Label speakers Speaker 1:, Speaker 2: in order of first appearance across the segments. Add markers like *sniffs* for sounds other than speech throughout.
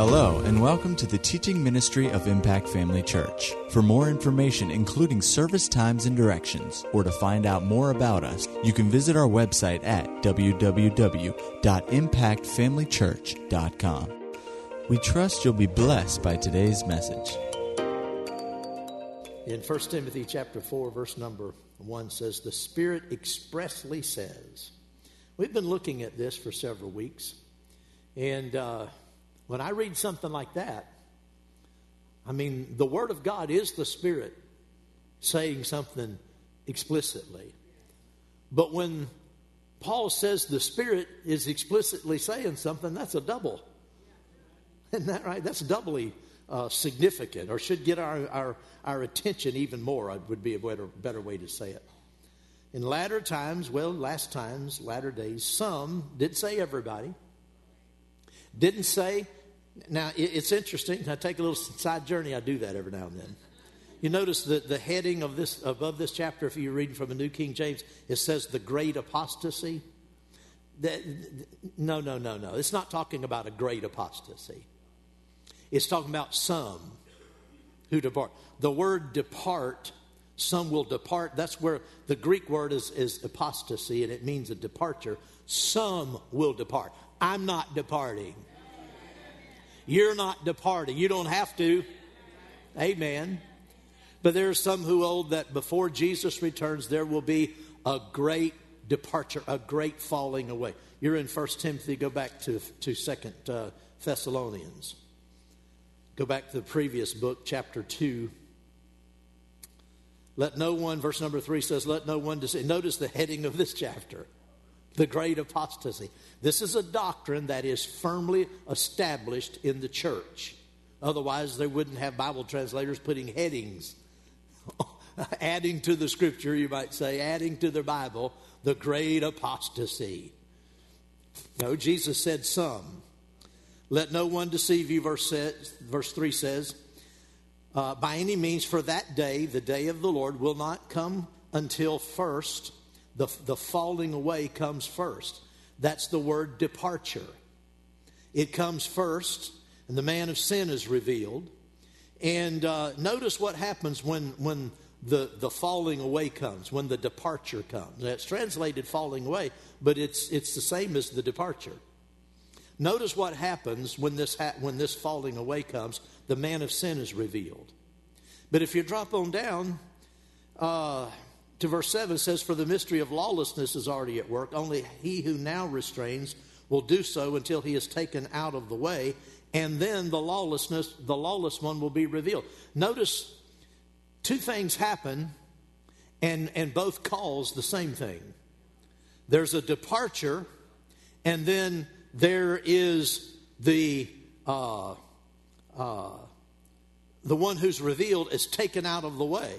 Speaker 1: Hello, and welcome to the teaching ministry of Impact Family Church. For more information, including service times and directions, or to find out more about us, you can visit our website at www.impactfamilychurch.com. We trust you'll be blessed by today's message.
Speaker 2: In 1 Timothy chapter 4, verse number 1 says, The Spirit expressly says. We've been looking at this for several weeks, and uh, when I read something like that, I mean, the Word of God is the Spirit saying something explicitly. But when Paul says the Spirit is explicitly saying something, that's a double. Isn't that right? That's doubly uh, significant, or should get our, our, our attention even more, I would be a better, better way to say it. In latter times, well, last times, latter days, some, did say everybody, didn't say now, it's interesting. I take a little side journey. I do that every now and then. You notice that the heading of this above this chapter, if you're reading from a New King James, it says the great apostasy. That, no, no, no, no. It's not talking about a great apostasy. It's talking about some who depart. The word depart, some will depart. That's where the Greek word is, is apostasy, and it means a departure. Some will depart. I'm not departing. You're not departing. You don't have to. Amen. But there are some who hold that before Jesus returns, there will be a great departure, a great falling away. You're in First Timothy, go back to, to 2 uh, Thessalonians. Go back to the previous book, chapter 2. Let no one, verse number 3 says, Let no one deceive. Notice the heading of this chapter the great apostasy. This is a doctrine that is firmly established in the church. Otherwise, they wouldn't have Bible translators putting headings, *laughs* adding to the scripture, you might say, adding to the Bible, the great apostasy. No, Jesus said some. Let no one deceive you, verse, says, verse 3 says, uh, by any means, for that day, the day of the Lord, will not come until first the, the falling away comes first. That's the word departure. It comes first, and the man of sin is revealed. And uh, notice what happens when, when the, the falling away comes, when the departure comes. It's translated falling away, but it's, it's the same as the departure. Notice what happens when this, ha- when this falling away comes. The man of sin is revealed. But if you drop on down, uh, to verse 7 says, For the mystery of lawlessness is already at work. Only he who now restrains will do so until he is taken out of the way, and then the lawlessness, the lawless one will be revealed. Notice two things happen, and, and both cause the same thing. There's a departure, and then there is the uh, uh, the one who's revealed is taken out of the way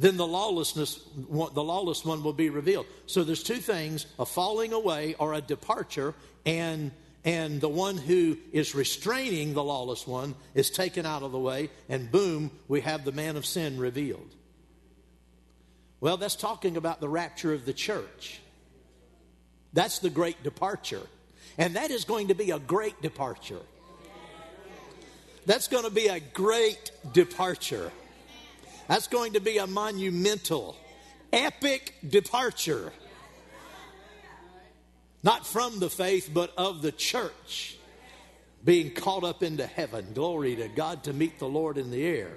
Speaker 2: then the lawlessness the lawless one will be revealed. So there's two things a falling away or a departure and and the one who is restraining the lawless one is taken out of the way and boom we have the man of sin revealed. Well that's talking about the rapture of the church. That's the great departure. And that is going to be a great departure. That's going to be a great departure that's going to be a monumental, epic departure. Not from the faith, but of the church being caught up into heaven. Glory to God to meet the Lord in the air.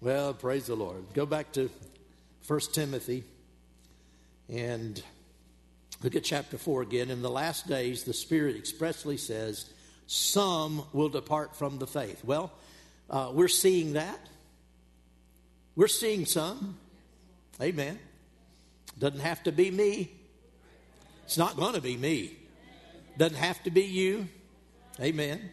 Speaker 2: Well, praise the Lord. Go back to 1 Timothy and look at chapter 4 again. In the last days, the Spirit expressly says, Some will depart from the faith. Well, uh, we're seeing that. We're seeing some. Amen. Doesn't have to be me. It's not going to be me. Doesn't have to be you. Amen.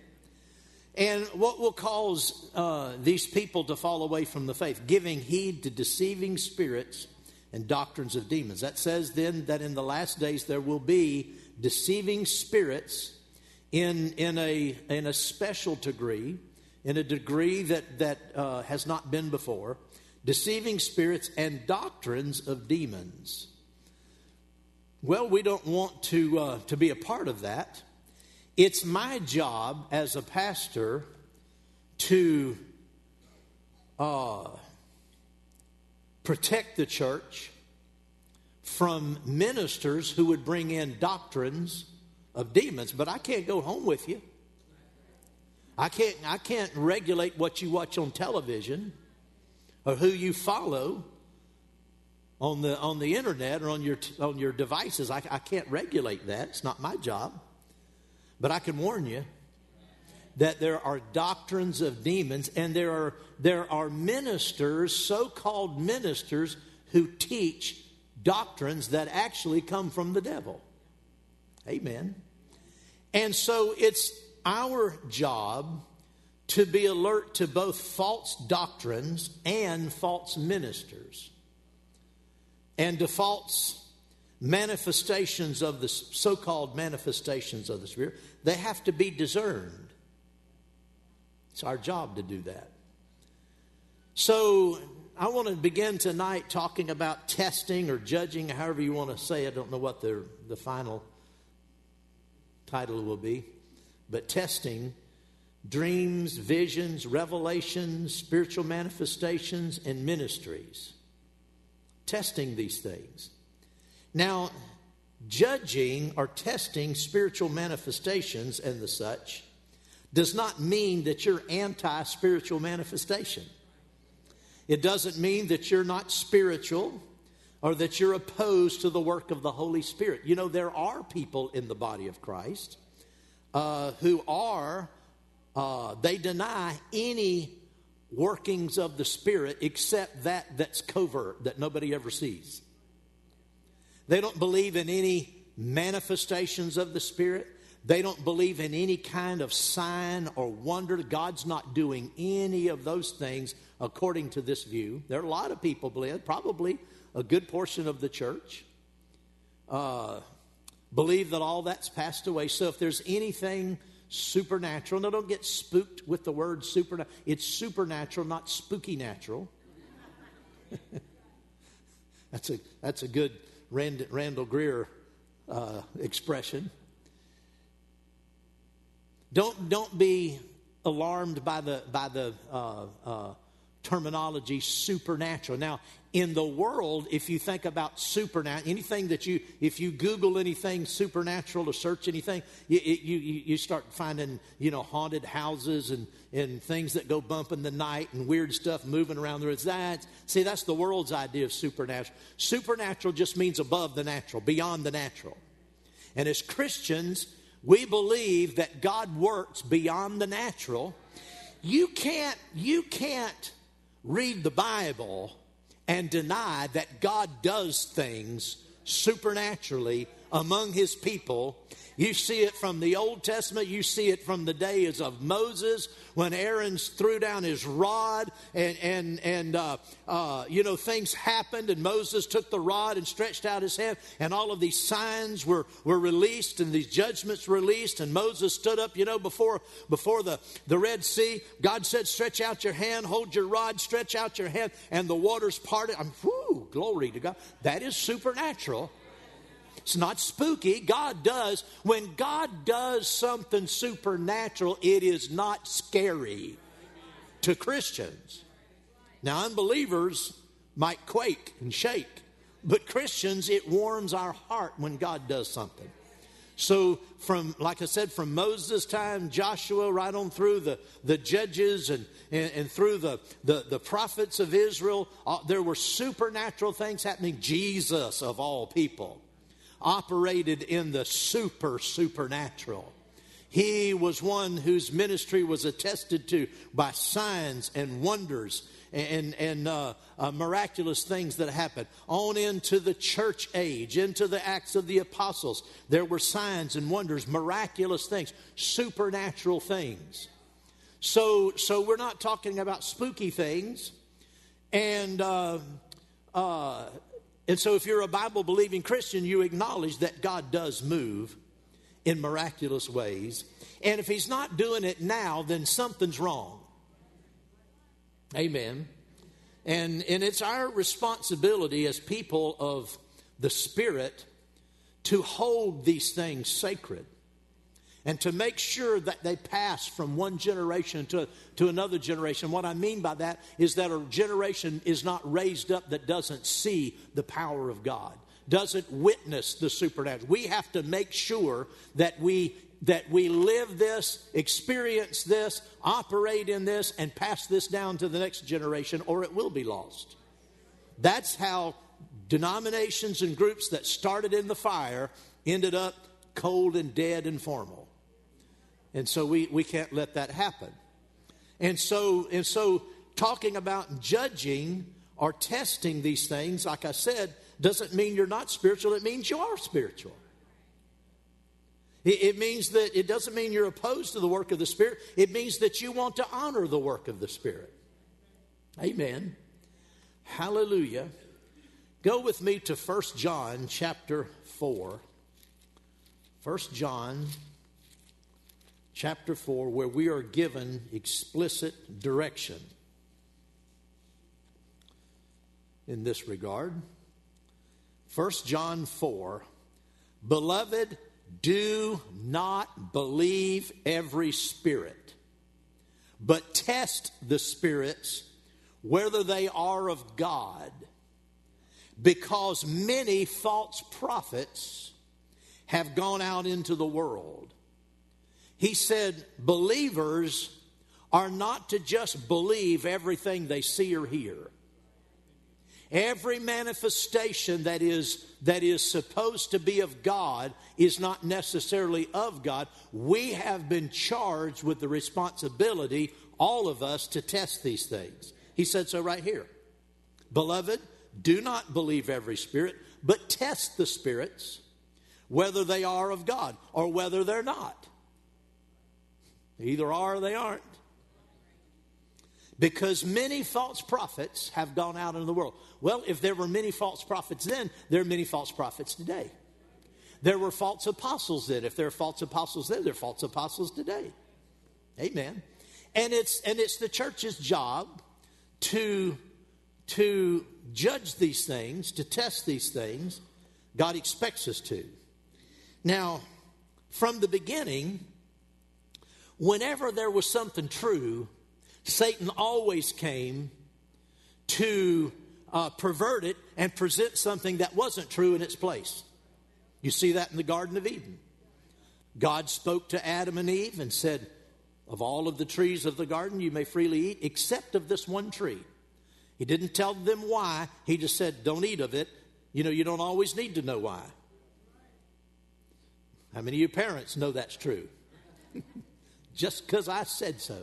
Speaker 2: And what will cause uh, these people to fall away from the faith? Giving heed to deceiving spirits and doctrines of demons. That says then that in the last days there will be deceiving spirits in, in, a, in a special degree, in a degree that, that uh, has not been before deceiving spirits, and doctrines of demons. Well, we don't want to, uh, to be a part of that. it's my job as a pastor to uh, protect the church from ministers who would bring in doctrines of demons, but I can't go home with you. I can't, I can't regulate what you watch on television or who you follow on the, on the internet or on your, on your devices. I, I can't regulate that. It's not my job. But I can warn you that there are doctrines of demons and there are, there are ministers, so called ministers, who teach doctrines that actually come from the devil. Amen. And so it's our job to be alert to both false doctrines and false ministers and to false manifestations of the so called manifestations of the Spirit. They have to be discerned. It's our job to do that. So, I want to begin tonight talking about testing or judging, however you want to say. I don't know what the, the final title will be, but testing dreams, visions, revelations, spiritual manifestations, and ministries. Testing these things. Now, judging or testing spiritual manifestations and the such does not mean that you're anti spiritual manifestation. It doesn't mean that you're not spiritual or that you're opposed to the work of the Holy Spirit. You know, there are people in the body of Christ uh, who are, uh, they deny any workings of the Spirit except that that's covert, that nobody ever sees. They don't believe in any manifestations of the Spirit. They don't believe in any kind of sign or wonder. God's not doing any of those things according to this view. There are a lot of people believe, probably a good portion of the church, uh, believe that all that's passed away. So if there's anything supernatural, now don't get spooked with the word supernatural. It's supernatural, not spooky natural. *laughs* that's a that's a good Rand, Randall Greer uh, expression. Don't, don't be alarmed by the, by the uh, uh, terminology supernatural. Now, in the world, if you think about supernatural, anything that you, if you Google anything supernatural or search anything, you, you, you start finding, you know, haunted houses and, and things that go bump in the night and weird stuff moving around the. That, see, that's the world's idea of supernatural. Supernatural just means above the natural, beyond the natural. And as Christians, we believe that God works beyond the natural. You can't, you can't read the Bible and deny that God does things supernaturally among his people. You see it from the Old Testament, you see it from the days of Moses when Aaron threw down his rod and, and, and uh, uh, you know, things happened and Moses took the rod and stretched out his hand and all of these signs were, were released and these judgments released and Moses stood up, you know, before, before the, the Red Sea. God said, stretch out your hand, hold your rod, stretch out your hand and the waters parted. I'm, whoo, glory to God. That is supernatural. It's not spooky. God does. When God does something supernatural, it is not scary to Christians. Now, unbelievers might quake and shake, but Christians, it warms our heart when God does something. So, from, like I said, from Moses' time, Joshua, right on through the, the judges and, and, and through the, the, the, prophets of Israel, uh, there were supernatural things happening. Jesus, of all people, operated in the super supernatural. He was one whose ministry was attested to by signs and wonders and, and uh, uh, miraculous things that happened. On into the church age, into the Acts of the Apostles, there were signs and wonders, miraculous things, supernatural things. So, so we're not talking about spooky things. And uh, uh and so, if you're a Bible believing Christian, you acknowledge that God does move in miraculous ways. And if He's not doing it now, then something's wrong. Amen. And, and it's our responsibility as people of the Spirit to hold these things sacred and to make sure that they pass from one generation to, to another generation. What I mean by that is that a generation is not raised up that doesn't see the power of God, doesn't witness the supernatural. We have to make sure that we that we live this, experience this, operate in this, and pass this down to the next generation, or it will be lost. That's how denominations and groups that started in the fire ended up cold and dead and formal. And so we, we can't let that happen. And so, and so talking about judging or testing these things, like I said, doesn't mean you're not spiritual, it means you are spiritual. It, it means that it doesn't mean you're opposed to the work of the Spirit, it means that you want to honor the work of the Spirit. Amen. Hallelujah. Go with me to 1 John chapter 4. 1 John chapter 4, where we are given explicit direction in this regard. 1 John 4 Beloved, do not believe every spirit, but test the spirits whether they are of God, because many false prophets have gone out into the world. He said, believers are not to just believe everything they see or hear. Every manifestation that is, that is supposed to be of God is not necessarily of God. We have been charged with the responsibility, all of us, to test these things. He said so right here. Beloved, do not believe every spirit, but test the spirits, whether they are of God or whether they're not. Either are or they aren't. Because many false prophets have gone out into the world. Well, if there were many false prophets then, there are many false prophets today. There were false apostles then. If there are false apostles then, there are false apostles today. Amen. And it's and it's the church's job to to judge these things, to test these things. God expects us to. Now, from the beginning, whenever there was something true, Satan always came to uh, pervert it and present something that wasn't true in its place. You see that in the Garden of Eden. God spoke to Adam and Eve and said, Of all of the trees of the garden you may freely eat, except of this one tree. He didn't tell them why, he just said, Don't eat of it. You know, you don't always need to know why. How many of you parents know that's true? *laughs* just because I said so.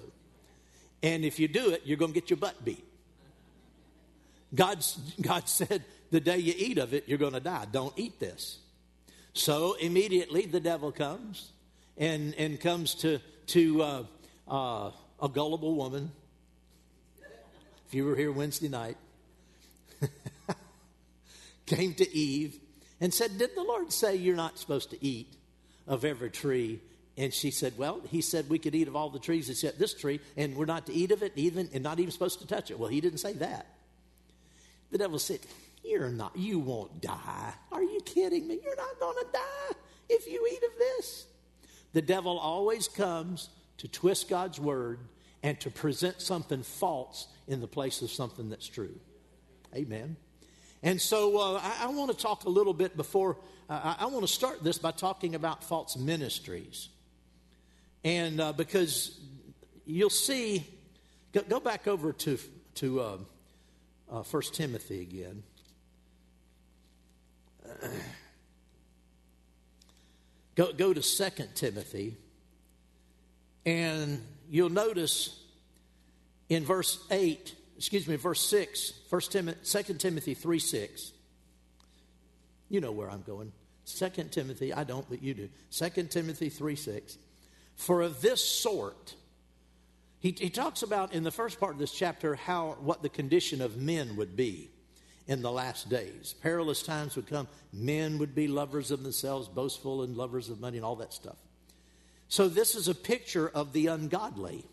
Speaker 2: And if you do it, you're going to get your butt beat. God's, God said, the day you eat of it, you're going to die. Don't eat this. So immediately the devil comes and, and comes to, to uh, uh, a gullible woman. If you were here Wednesday night, *laughs* came to Eve and said, Did the Lord say you're not supposed to eat of every tree and she said, Well, he said we could eat of all the trees except this tree, and we're not to eat of it, even and not even supposed to touch it. Well, he didn't say that. The devil said, You're not, you won't die. Are you kidding me? You're not gonna die if you eat of this. The devil always comes to twist God's word and to present something false in the place of something that's true. Amen. And so uh, I, I want to talk a little bit before, uh, I, I want to start this by talking about false ministries. And uh, because you'll see, go, go, back over to, to uh, uh, 1 Timothy again. go, go to 2 Timothy, and you'll notice in verse 8, excuse me, verse 6, 1 Timothy, 2 Timothy 3 6. You know where I'm going. 2 Timothy, I don't, but you do. 2 Timothy 3 6. For of this sort, he, he talks about in the first part of this chapter how what the condition of men would be in the last days. Perilous times would come. Men would be lovers of themselves, boastful, and lovers of money, and all that stuff. So, this is a picture of the ungodly.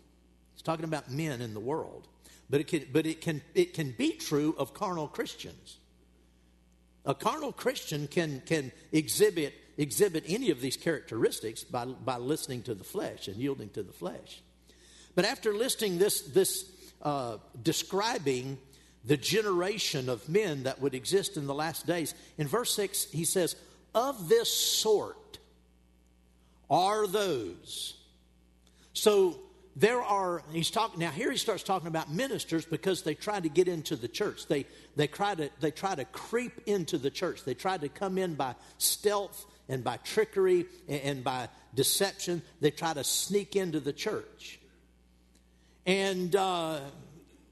Speaker 2: It's talking about men in the world. But it can, but it can, it can be true of carnal Christians. A carnal Christian can, can exhibit exhibit any of these characteristics by, by listening to the flesh and yielding to the flesh. But after listing this, this uh, describing the generation of men that would exist in the last days, in verse 6, he says, Of this sort are those. So there are he's talking now here he starts talking about ministers because they try to get into the church they they try to they try to creep into the church they try to come in by stealth and by trickery and, by deception they try to sneak into the church. And uh,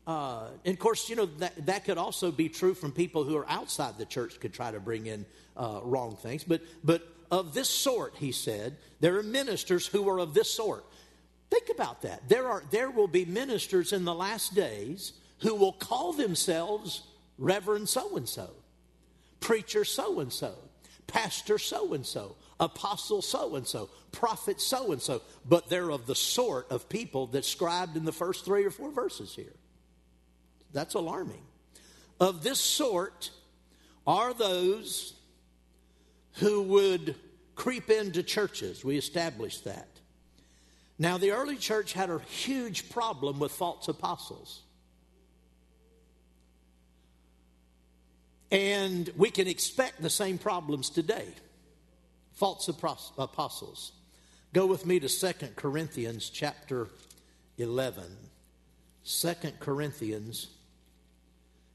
Speaker 2: uh, and of course you know that, that could also be true from people who are outside the church could try to bring in uh, wrong things. But but of this sort he said there are ministers who are of this sort. Think about that. There, are, there will be ministers in the last days who will call themselves Reverend so and so, preacher so and so, pastor so and so, apostle so and so, prophet so and so, but they're of the sort of people described in the first three or four verses here. That's alarming. Of this sort are those who would creep into churches. We established that. Now, the early church had a huge problem with false apostles. And we can expect the same problems today. False apostles. Go with me to 2 Corinthians chapter 11. 2 Corinthians,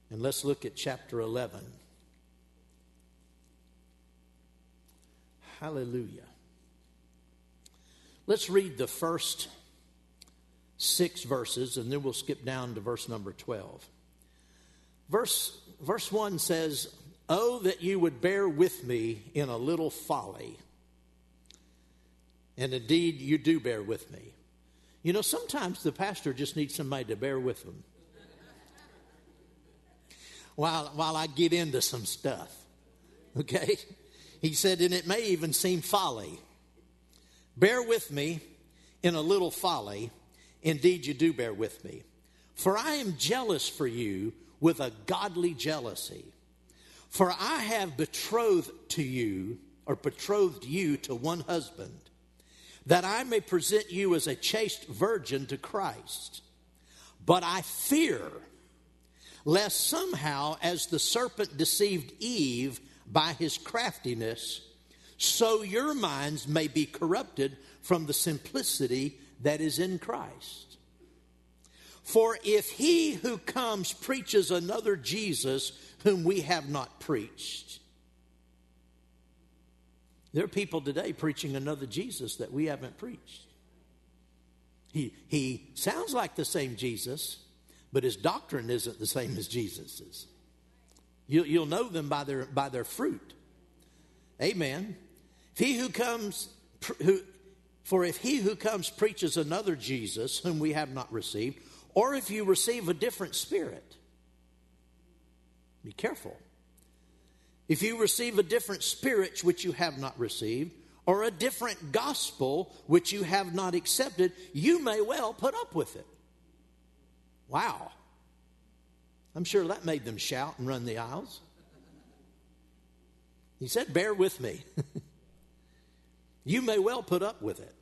Speaker 2: and let's look at chapter 11. Hallelujah. Let's read the first six verses and then we'll skip down to verse number 12. Verse, verse 1 says, Oh, that you would bear with me in a little folly. And indeed, you do bear with me. You know, sometimes the pastor just needs somebody to bear with him while, while I get into some stuff. Okay? He said, and it may even seem folly. Bear with me in a little folly. Indeed, you do bear with me. For I am jealous for you with a godly jealousy. For I have betrothed to you, or betrothed you to one husband, that I may present you as a chaste virgin to Christ. But I fear lest somehow, as the serpent deceived Eve by his craftiness, so your minds may be corrupted from the simplicity that is in Christ. For if he who comes preaches another Jesus whom we have not preached, there are people today preaching another Jesus that we haven't preached. He, he sounds like the same Jesus, but his doctrine isn't the same as Jesus's. You, you'll know them by their, by their fruit. Amen. If he who comes, who, for if he who comes preaches another Jesus whom we have not received, or if you receive a different spirit, be careful. If you receive a different spirit which you have not received, or a different gospel which you have not accepted, you may well put up with it. Wow. I'm sure that made them shout and run the aisles. He said, Bear with me. *laughs* you may well put up with it.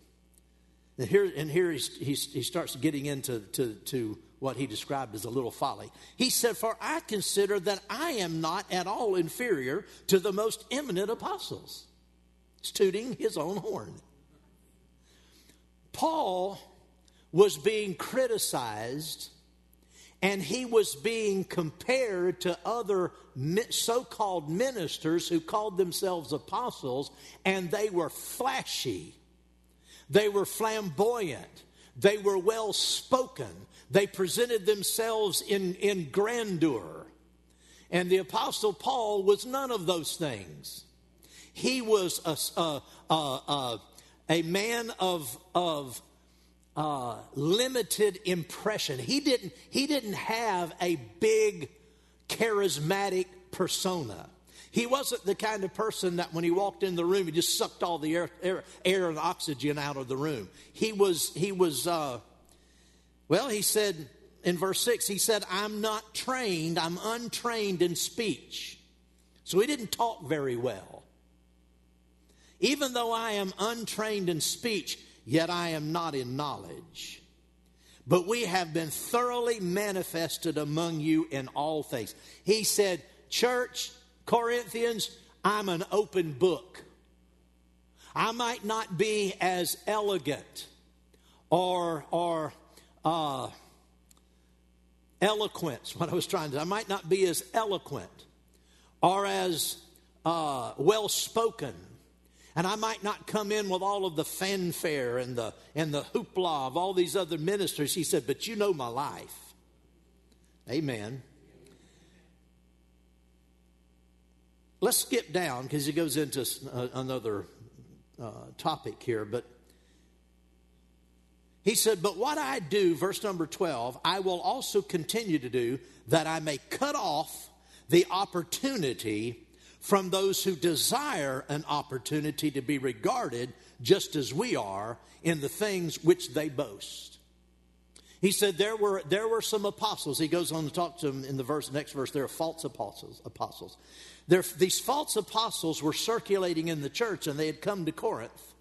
Speaker 2: And here, and here he, he, he starts getting into to, to what he described as a little folly. He said, For I consider that I am not at all inferior to the most eminent apostles. He's tooting his own horn. Paul was being criticized and he was being compared to other so called ministers who called themselves apostles, and they were flashy, they were flamboyant, they were well spoken, they presented themselves in, in grandeur. And the apostle Paul was none of those things. He was a, a, a, a man of, of uh, limited impression. He didn't, he didn't have a big charismatic persona. He wasn't the kind of person that when he walked in the room, he just sucked all the air, air, air and oxygen out of the room. He was, he was, uh, well, he said in verse 6, he said, I'm not trained, I'm untrained in speech. So he didn't talk very well. Even though I am untrained in speech, yet I am not in knowledge. But we have been thoroughly manifested among you in all things. He said, Church, Corinthians, I'm an open book. I might not be as elegant or, or uh, eloquent, what I was trying to I might not be as eloquent or as uh, well spoken. And I might not come in with all of the fanfare and the, and the hoopla of all these other ministers. He said, But you know my life. Amen. Let's skip down because he goes into another uh, topic here. But he said, But what I do, verse number 12, I will also continue to do that I may cut off the opportunity from those who desire an opportunity to be regarded just as we are in the things which they boast. He said there were, there were some apostles. He goes on to talk to them in the verse, next verse. There are false apostles. apostles. There, these false apostles were circulating in the church and they had come to Corinth.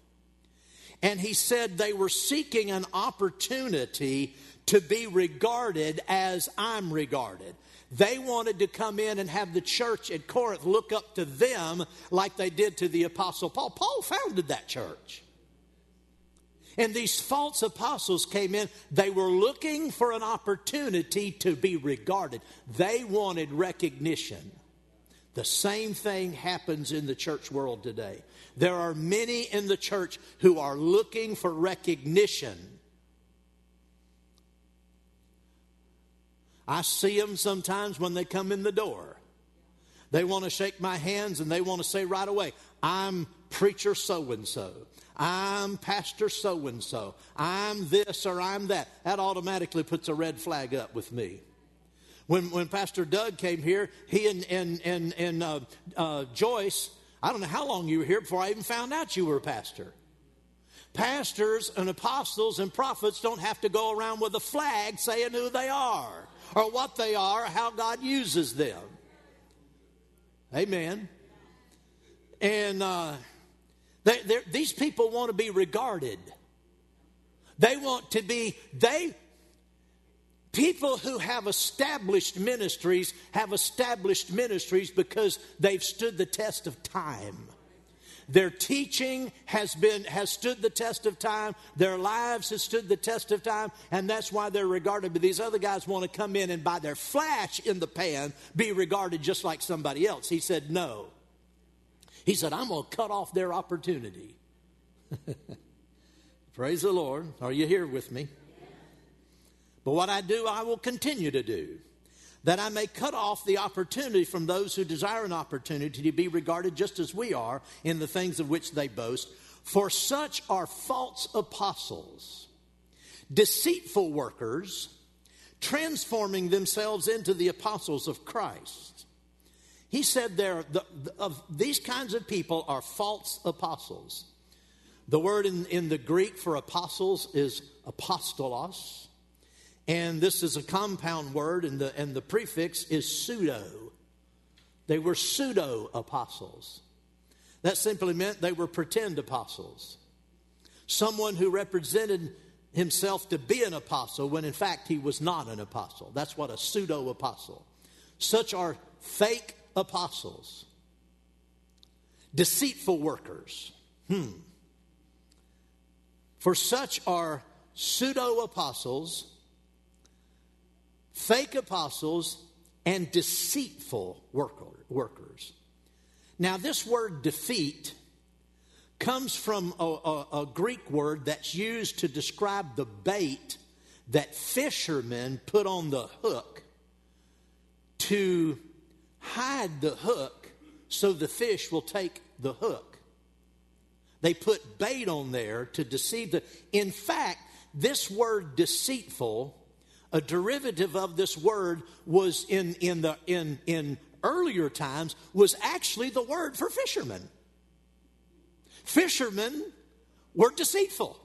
Speaker 2: And he said they were seeking an opportunity to be regarded as I'm regarded. They wanted to come in and have the church at Corinth look up to them like they did to the Apostle Paul. Paul founded that church. And these false apostles came in, they were looking for an opportunity to be regarded. They wanted recognition. The same thing happens in the church world today. There are many in the church who are looking for recognition. I see them sometimes when they come in the door. They want to shake my hands and they want to say right away, I'm preacher so and so. I'm pastor so and so. I'm this or I'm that. That automatically puts a red flag up with me. When, when Pastor Doug came here, he and, and, and, and uh, uh, Joyce I don't know how long you were here before I even found out you were a pastor. Pastors and apostles and prophets don't have to go around with a flag saying who they are or what they are or how God uses them. Amen. And uh, they, these people want to be regarded. They want to be, they, People who have established ministries have established ministries because they've stood the test of time. Their teaching has been has stood the test of time. Their lives have stood the test of time, and that's why they're regarded. But these other guys want to come in and by their flash in the pan be regarded just like somebody else. He said no. He said, I'm going to cut off their opportunity. *laughs* Praise the Lord. Are you here with me? But what I do, I will continue to do, that I may cut off the opportunity from those who desire an opportunity to be regarded just as we are in the things of which they boast. For such are false apostles, deceitful workers, transforming themselves into the apostles of Christ. He said there, the, of these kinds of people are false apostles. The word in, in the Greek for apostles is apostolos. And this is a compound word, and the, and the prefix is pseudo. They were pseudo apostles. That simply meant they were pretend apostles. Someone who represented himself to be an apostle when in fact he was not an apostle. That's what a pseudo apostle. Such are fake apostles, deceitful workers. Hmm. For such are pseudo apostles fake apostles, and deceitful workers. Now, this word defeat comes from a, a, a, Greek word that's used to describe the bait that fishermen put on the hook to hide the hook so the fish will take the hook. They put bait on there to deceive the. In fact, this word deceitful a derivative of this word was in, in, the, in, in earlier times was actually the word for fishermen. Fishermen were deceitful.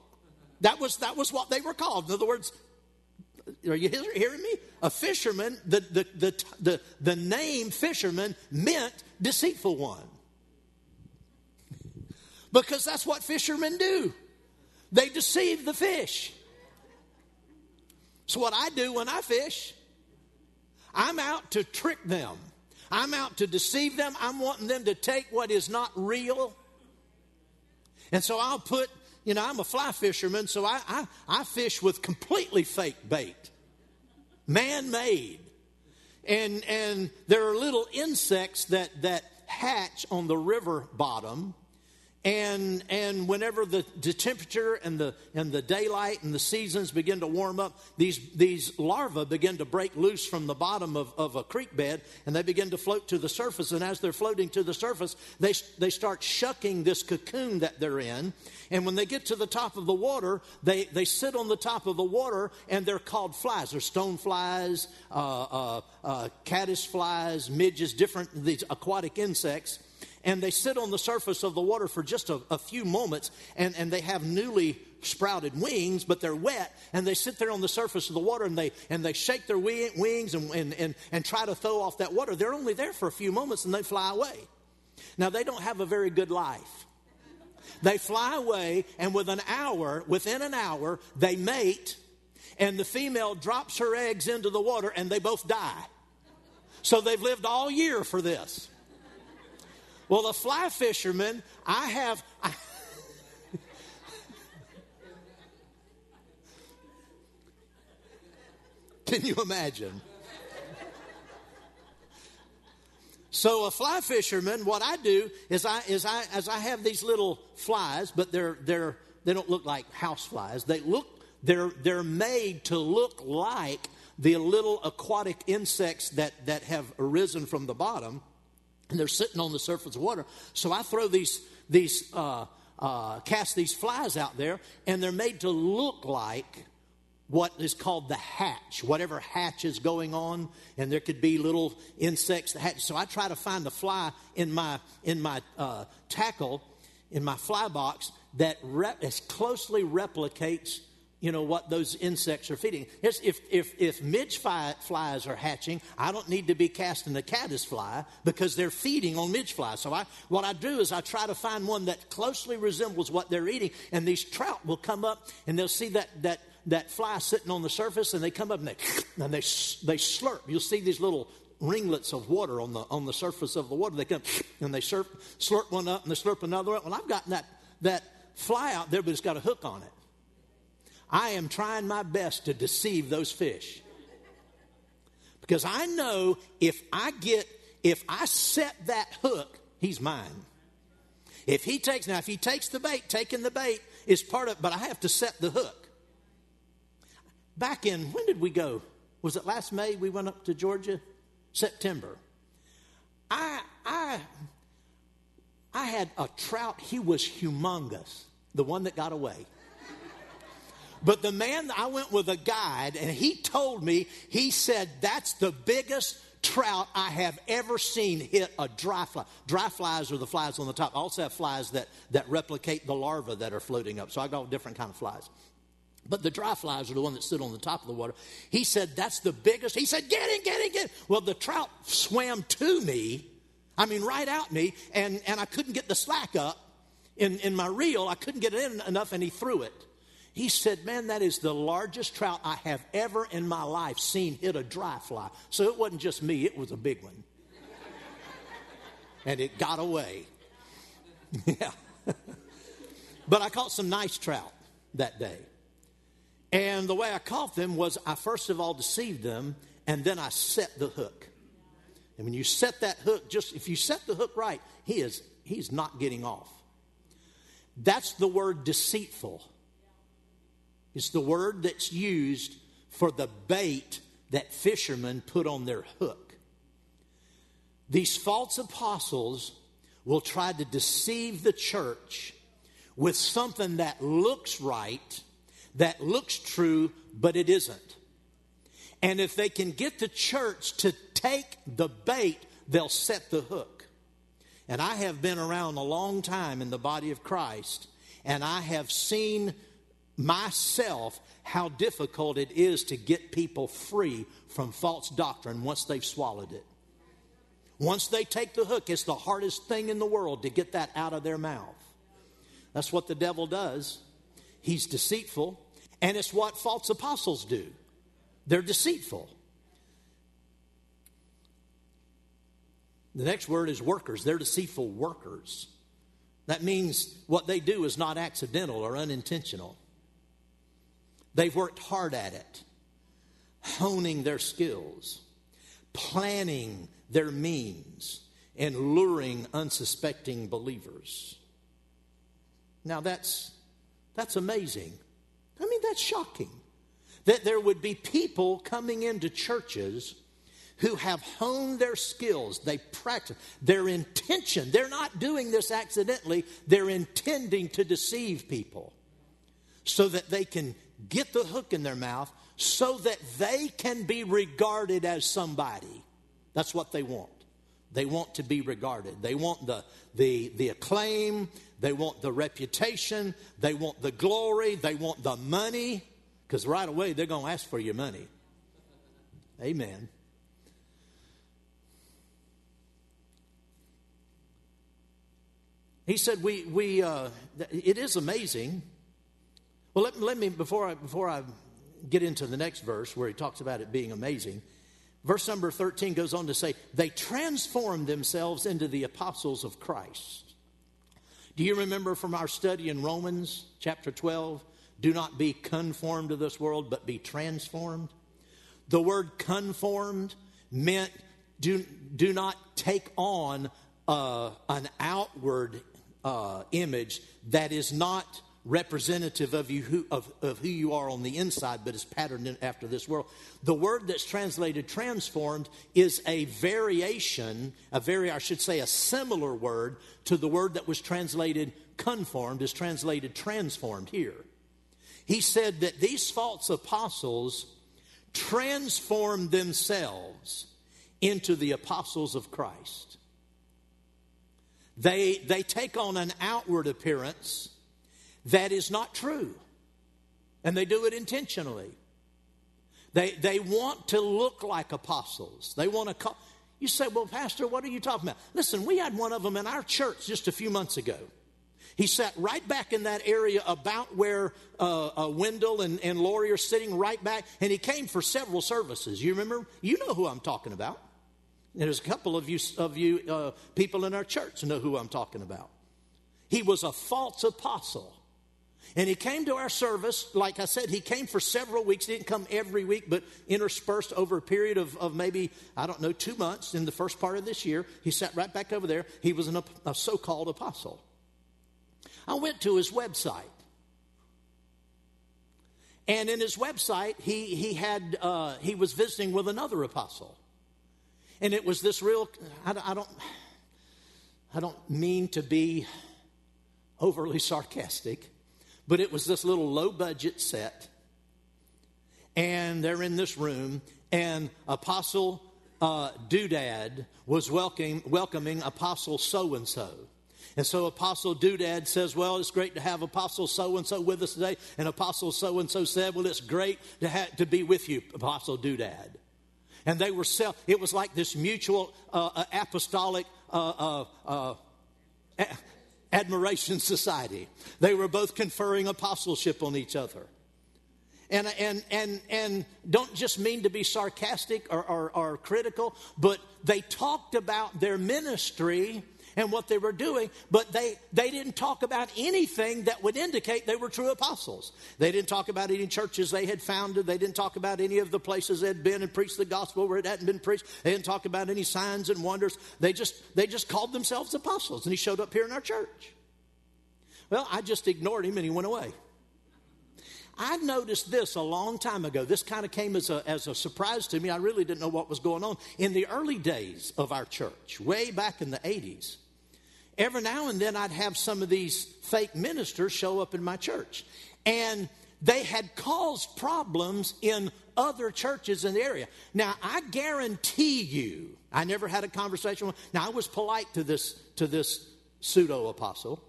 Speaker 2: That was, that was what they were called. In other words, are you hearing me? A fisherman, the, the, the, the, the name fisherman meant deceitful one. Because that's what fishermen do. They deceive the fish. So, what I do when I fish, I'm out to trick them. I'm out to deceive them. I'm wanting them to take what is not real. And so I'll put, you know, I'm a fly fisherman, so I, I, I fish with completely fake bait, man made. And, and there are little insects that, that hatch on the river bottom and and whenever the, the temperature and the and the daylight and the seasons begin to warm up these these larvae begin to break loose from the bottom of, of a creek bed and they begin to float to the surface. And as they're floating to the surface they they start shucking this cocoon that they're in. And when they get to the top of the water they they sit on the top of the water and they're called flies. They're stone flies uh, uh, uh, caddis flies midges different these aquatic insects and they sit on the surface of the water for just a, a few moments and, and they have newly sprouted wings, but they're wet, and they sit there on the surface of the water and they, and they shake their wings and, and, and, and try to throw off that water. They're only there for a few moments and they fly away. Now, they don't have a very good life. They fly away, and with an hour, within an hour, they mate, and the female drops her eggs into the water, and they both die. So they've lived all year for this. Well, the fly fisherman, I have. I, *laughs* Can you imagine? So a fly fisherman, what I do is I is I as I have these little flies, but they're they're they don't look like house flies. They look they're they're made to look like the little aquatic insects that that have arisen from the bottom and they're sitting on the surface of water. So I throw these, these uh, uh, cast these flies out there, and they're made to look like what is called the hatch, whatever hatch is going on, and there could be little insects that hatch. So I try to find a fly in my in my uh, tackle, in my fly box that as closely replicates you know what those insects are feeding. If, if, if midge flies are hatching, I don't need to be casting a caddis fly because they're feeding on midge flies. So I, what I do is I try to find one that closely resembles what they're eating, and these trout will come up and they'll see that that that fly sitting on the surface, and they come up and they *sniffs* and they they slurp. You'll see these little ringlets of water on the on the surface of the water. They come *sniffs* and they slurp, slurp one up and they slurp another one. Well, I've gotten that that fly out there, but it's got a hook on it. I am trying my best to deceive those fish. Because I know if I get, if I set that hook, he's mine. If he takes, now if he takes the bait, taking the bait is part of, but I have to set the hook. Back in, when did we go? Was it last May we went up to Georgia? September. I, I, I had a trout, he was humongous, the one that got away. But the man, I went with a guide, and he told me, he said, that's the biggest trout I have ever seen hit a dry fly. Dry flies are the flies on the top. I also have flies that, that replicate the larvae that are floating up. So I got different kind of flies. But the dry flies are the one that sit on the top of the water. He said, that's the biggest. He said, get it, get it, get it. Well, the trout swam to me. I mean, right out me, and, and I couldn't get the slack up in, in my reel. I couldn't get it in enough, and he threw it. He said, Man, that is the largest trout I have ever in my life seen hit a dry fly. So it wasn't just me, it was a big one. and it got away. *laughs* yeah. *laughs* but I caught some nice trout that day. And the way I caught them was I first of all deceived them, and then I set the hook. And when you set that hook, just if you set the hook right, he is he's not getting off. That's the word deceitful. It's the word that's used for the bait that fishermen put on their hook. These false apostles will try to deceive the church with something that looks right, that looks true, but it isn't. And if they can get the church to take the bait, they'll set the hook. And I have been around a long time in the body of Christ, and I have seen myself how difficult it is to get people free from false doctrine once they've swallowed it. Once they take the hook, it's the hardest thing in the world to get that out of their mouth. That's what the devil does. He's deceitful, and it's what false apostles do. They're deceitful. The next word is workers. They're deceitful workers. That means what they do is not accidental or unintentional. They've worked hard at it, honing their skills, planning their means, and luring unsuspecting believers. Now that's that's amazing. I mean that's shocking. That there would be people coming into churches who have honed their skills, they practice their intention. They're not doing this accidentally, they're intending to deceive people so that they can get the hook in their mouth so that they can be regarded as somebody. That's what they want. They want to be regarded. They want the, the, the acclaim. They want the reputation. They want the glory. They want the money. Because right away, they're going to ask for your money. Amen. He said, "We, we, uh, it is amazing." Well, let, let me before I before I get into the next verse where he talks about it being amazing. Verse number thirteen goes on to say, "They transformed themselves into the apostles of Christ." Do you remember from our study in Romans chapter twelve? Do not be conformed to this world, but be transformed. The word conformed meant do, do not take on uh, an outward uh, image that is not representative of you who, of, of who you are on the inside but is patterned after this world. The word that's translated transformed is a variation a very i should say a similar word to the word that was translated conformed is translated transformed here. He said that these false apostles transformed themselves into the apostles of christ. They, they take on an outward appearance that is not true. And they do it intentionally. They, they want to look like apostles. They want to call. You say, well, Pastor, what are you talking about? Listen, we had one of them in our church just a few months ago. He sat right back in that area about where uh, uh, Wendell and, and Lori are sitting right back, and he came for several services. You remember? You know who I'm talking about. There's a couple of you, of you uh, people in our church know who I'm talking about. He was a false apostle. And he came to our service, like I said, he came for several weeks. He didn't come every week, but interspersed over a period of, of maybe, I don't know, two months in the first part of this year. He sat right back over there. He was an, a so called apostle. I went to his website. And in his website, he, he, had, uh, he was visiting with another apostle. And it was this real, I, I don't, I don't mean to be overly sarcastic, but it was this little low budget set. And they're in this room, and Apostle uh, Doodad was welcoming, welcoming Apostle so and so. And so Apostle Doodad says, Well, it's great to have Apostle so and so with us today. And Apostle so and so said, Well, it's great to, ha- to be with you, Apostle Doodad and they were self. It was like this mutual uh, uh apostolic uh, uh, uh admiration society. They were both conferring apostleship on each other. And, and, and, and don't just mean to be sarcastic or, or, or critical, but they talked about their ministry and what they were doing, but they, they didn't talk about anything that would indicate they were true apostles. They didn't talk about any churches they had founded. They didn't talk about any of the places they had been and preached the gospel where it hadn't been preached. They didn't talk about any signs and wonders. They just, they just called themselves apostles, and he showed up here in our church. Well, I just ignored him and he went away. I noticed this a long time ago. This kind of came as a, as a surprise to me. I really didn't know what was going on. In the early days of our church, way back in the 80s, every now and then I'd have some of these fake ministers show up in my church. And they had caused problems in other churches in the area. Now, I guarantee you, I never had a conversation with, now I was polite to this, to this pseudo apostle,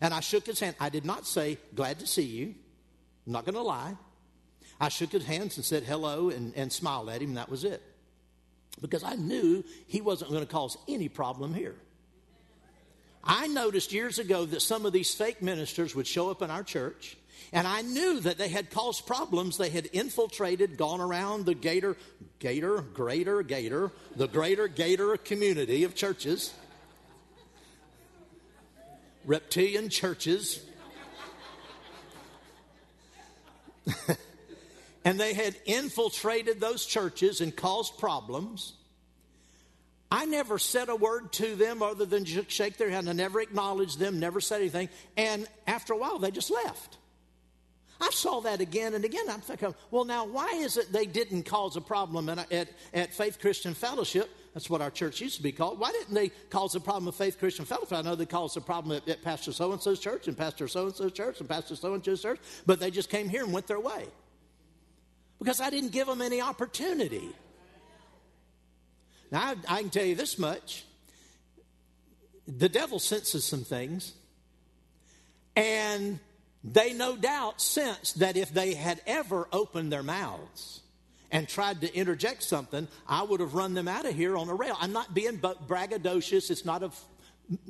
Speaker 2: and I shook his hand. I did not say, glad to see you. I'm not going to lie. I shook his hands and said hello and, and smiled at him, and that was it. Because I knew he wasn't going to cause any problem here. I noticed years ago that some of these fake ministers would show up in our church, and I knew that they had caused problems. They had infiltrated, gone around the Gator, Gator, Greater Gator, the Greater Gator community of churches, reptilian churches. *laughs* and they had infiltrated those churches and caused problems. I never said a word to them other than just shake their hand. I never acknowledged them, never said anything. And after a while, they just left. I saw that again and again. I'm thinking, well, now, why is it they didn't cause a problem at, at, at Faith Christian Fellowship? That's what our church used to be called. Why didn't they cause a problem at Faith Christian Fellowship? I know they caused a problem at, at Pastor so and so's church and Pastor so and so's church and Pastor so and so's church, but they just came here and went their way. Because I didn't give them any opportunity. Now, I, I can tell you this much the devil senses some things, and they no doubt sensed that if they had ever opened their mouths and tried to interject something, I would have run them out of here on a rail. I'm not being braggadocious. It's not a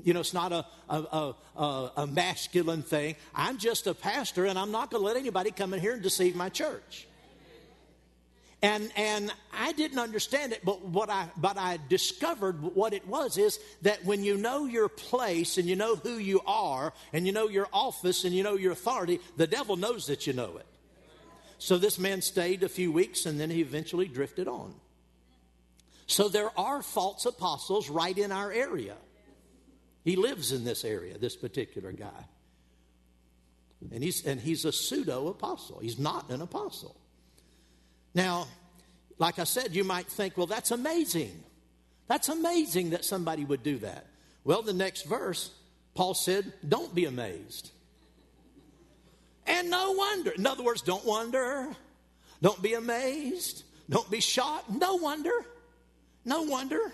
Speaker 2: you know, it's not a, a, a, a masculine thing. I'm just a pastor, and I'm not going to let anybody come in here and deceive my church. And, and I didn't understand it, but what I, but I discovered what it was is that when you know your place and you know who you are and you know your office and you know your authority, the devil knows that you know it. So this man stayed a few weeks and then he eventually drifted on. So there are false apostles right in our area. He lives in this area, this particular guy. And he's, and he's a pseudo apostle. He's not an apostle. Now, like I said, you might think, well, that's amazing. That's amazing that somebody would do that. Well, the next verse, Paul said, don't be amazed. And no wonder. In other words, don't wonder. Don't be amazed. Don't be shocked. No wonder. No wonder.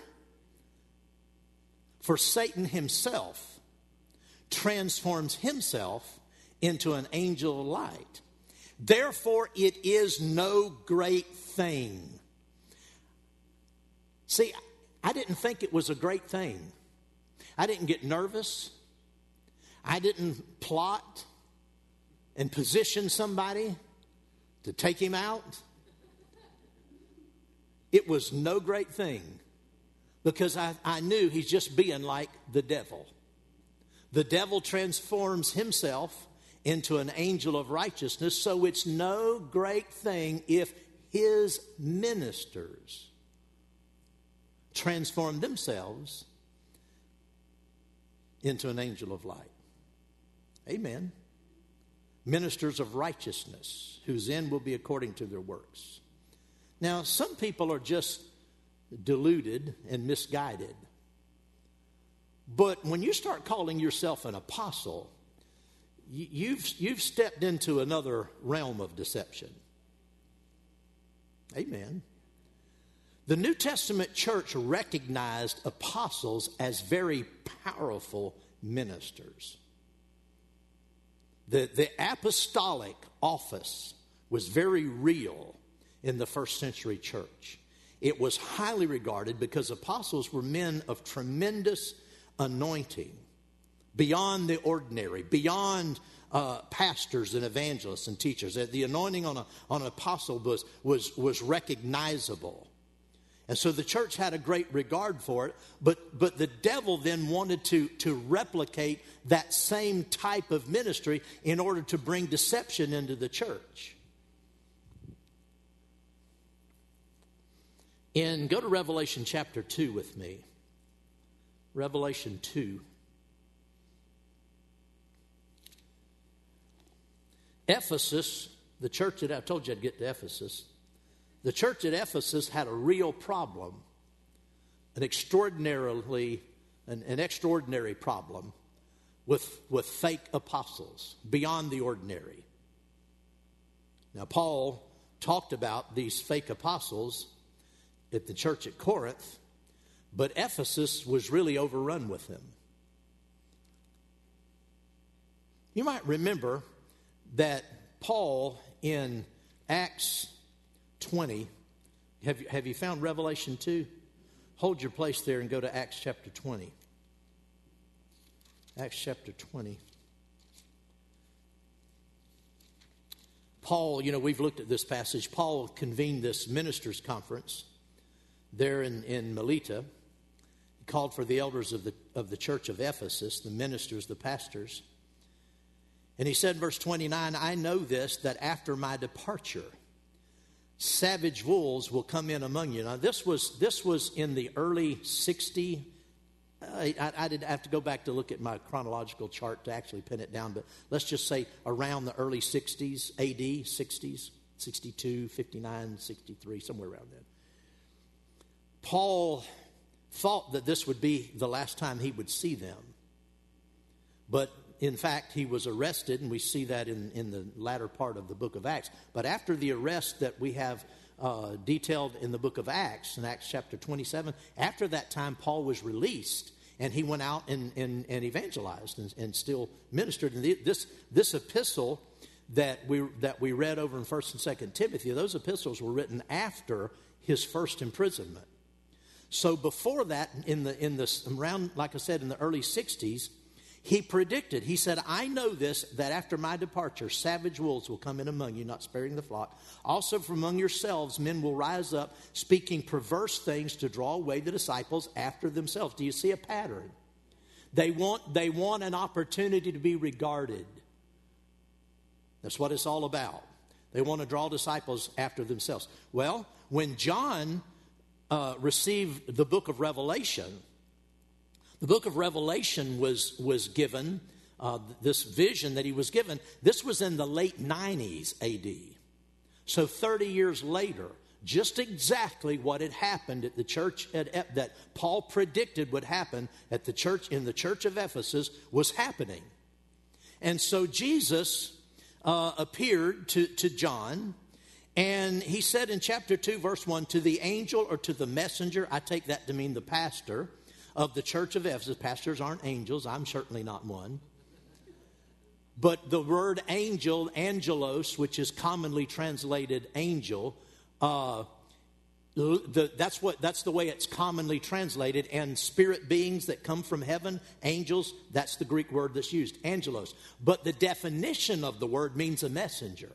Speaker 2: For Satan himself transforms himself into an angel of light. Therefore, it is no great thing. See, I didn't think it was a great thing. I didn't get nervous. I didn't plot and position somebody to take him out. It was no great thing because I, I knew he's just being like the devil. The devil transforms himself into an angel of righteousness, so it's no great thing if his ministers transform themselves into an angel of light. Amen. Ministers of righteousness, whose end will be according to their works. Now, some people are just deluded and misguided. But when you start calling yourself an apostle, you've, you've stepped into another realm of deception. Amen. The New Testament church recognized apostles as very powerful ministers. The, the apostolic office was very real in the first century church. It was highly regarded because apostles were men of tremendous anointing beyond the ordinary, beyond uh, pastors and evangelists and teachers. The anointing on, a, on an apostle was, was, was recognizable. And so the church had a great regard for it, but, but the devil then wanted to, to replicate that same type of ministry in order to bring deception into the church. In go to Revelation chapter 2 with me. Revelation 2. Ephesus, the church that I told you I'd get to Ephesus, the church at Ephesus had a real problem, an extraordinarily, an, an extraordinary problem with, with fake apostles, beyond the ordinary. Now, Paul talked about these fake apostles at the church at Corinth, but Ephesus was really overrun with them. You might remember that Paul in Acts 20, have you, have you found Revelation 2? Hold your place there and go to Acts chapter 20. Acts chapter 20. Paul, you know, we've looked at this passage. Paul convened this ministers' conference there in, in Melita. He called for the elders of the, of the church of Ephesus, the ministers, the pastors. And he said, verse 29, I know this, that after my departure, savage wolves will come in among you. Now, this was, this was in the early 60, uh, I, I, I, did have to go back to look at my chronological chart to actually pin it down, but let's just say around the early 60s, AD, 60s, 62, 59, 63, somewhere around then. Paul thought that this would be the last time he would see them. But in fact, he was arrested, and we see that in, in the latter part of the book of Acts. But after the arrest that we have uh, detailed in the book of Acts, in Acts chapter 27, after that time, Paul was released and he went out and, and, and evangelized and, and, still ministered. And this, this epistle that we, that we read over in 1st and 2nd Timothy, those epistles were written after his first imprisonment. So before that, in the, in the around, like I said, in the early 60s, he predicted, he said, I know this, that after my departure, savage wolves will come in among you, not sparing the flock. Also, from among yourselves, men will rise up, speaking perverse things to draw away the disciples after themselves. Do you see a pattern? They want, they want an opportunity to be regarded. That's what it's all about. They want to draw disciples after themselves. Well, when John uh, received the book of Revelation, the book of Revelation was, was given, uh, this vision that he was given, this was in the late 90s AD. So 30 years later, just exactly what had happened at the church at, that Paul predicted would happen at the church in the church of Ephesus was happening. And so Jesus uh, appeared to, to John, and he said in chapter 2, verse 1, to the angel or to the messenger, I take that to mean the pastor of the church of Ephesus. Pastors aren't angels, I'm certainly not one. But the word angel, angelos, which is commonly translated angel, uh, the, that's what that's the way it's commonly translated and spirit beings that come from heaven angels that's the greek word that's used angelos but the definition of the word means a messenger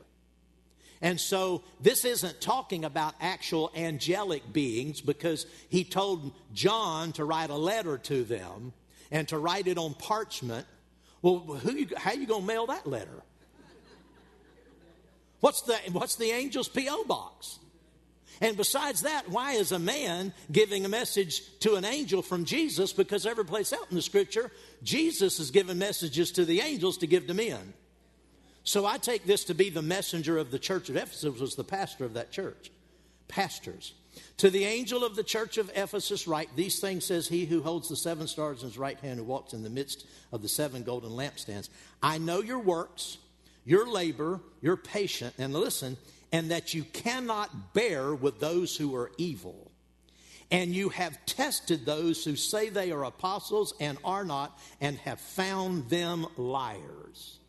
Speaker 2: and so this isn't talking about actual angelic beings because he told John to write a letter to them and to write it on parchment. Well, who how you going to mail that letter? What's the, what's the angel's P.O. box? And besides that, why is a man giving a message to an angel from Jesus? Because every place out in the scripture, Jesus is giving messages to the angels to give to men. So I take this to be the messenger of the church of Ephesus, was the pastor of that church. Pastors. To the angel of the church of Ephesus, write these things says he who holds the seven stars in his right hand, who walks in the midst of the seven golden lampstands. I know your works, your labor, your patience, and listen, and that you cannot bear with those who are evil. And you have tested those who say they are apostles and are not, and have found them liars.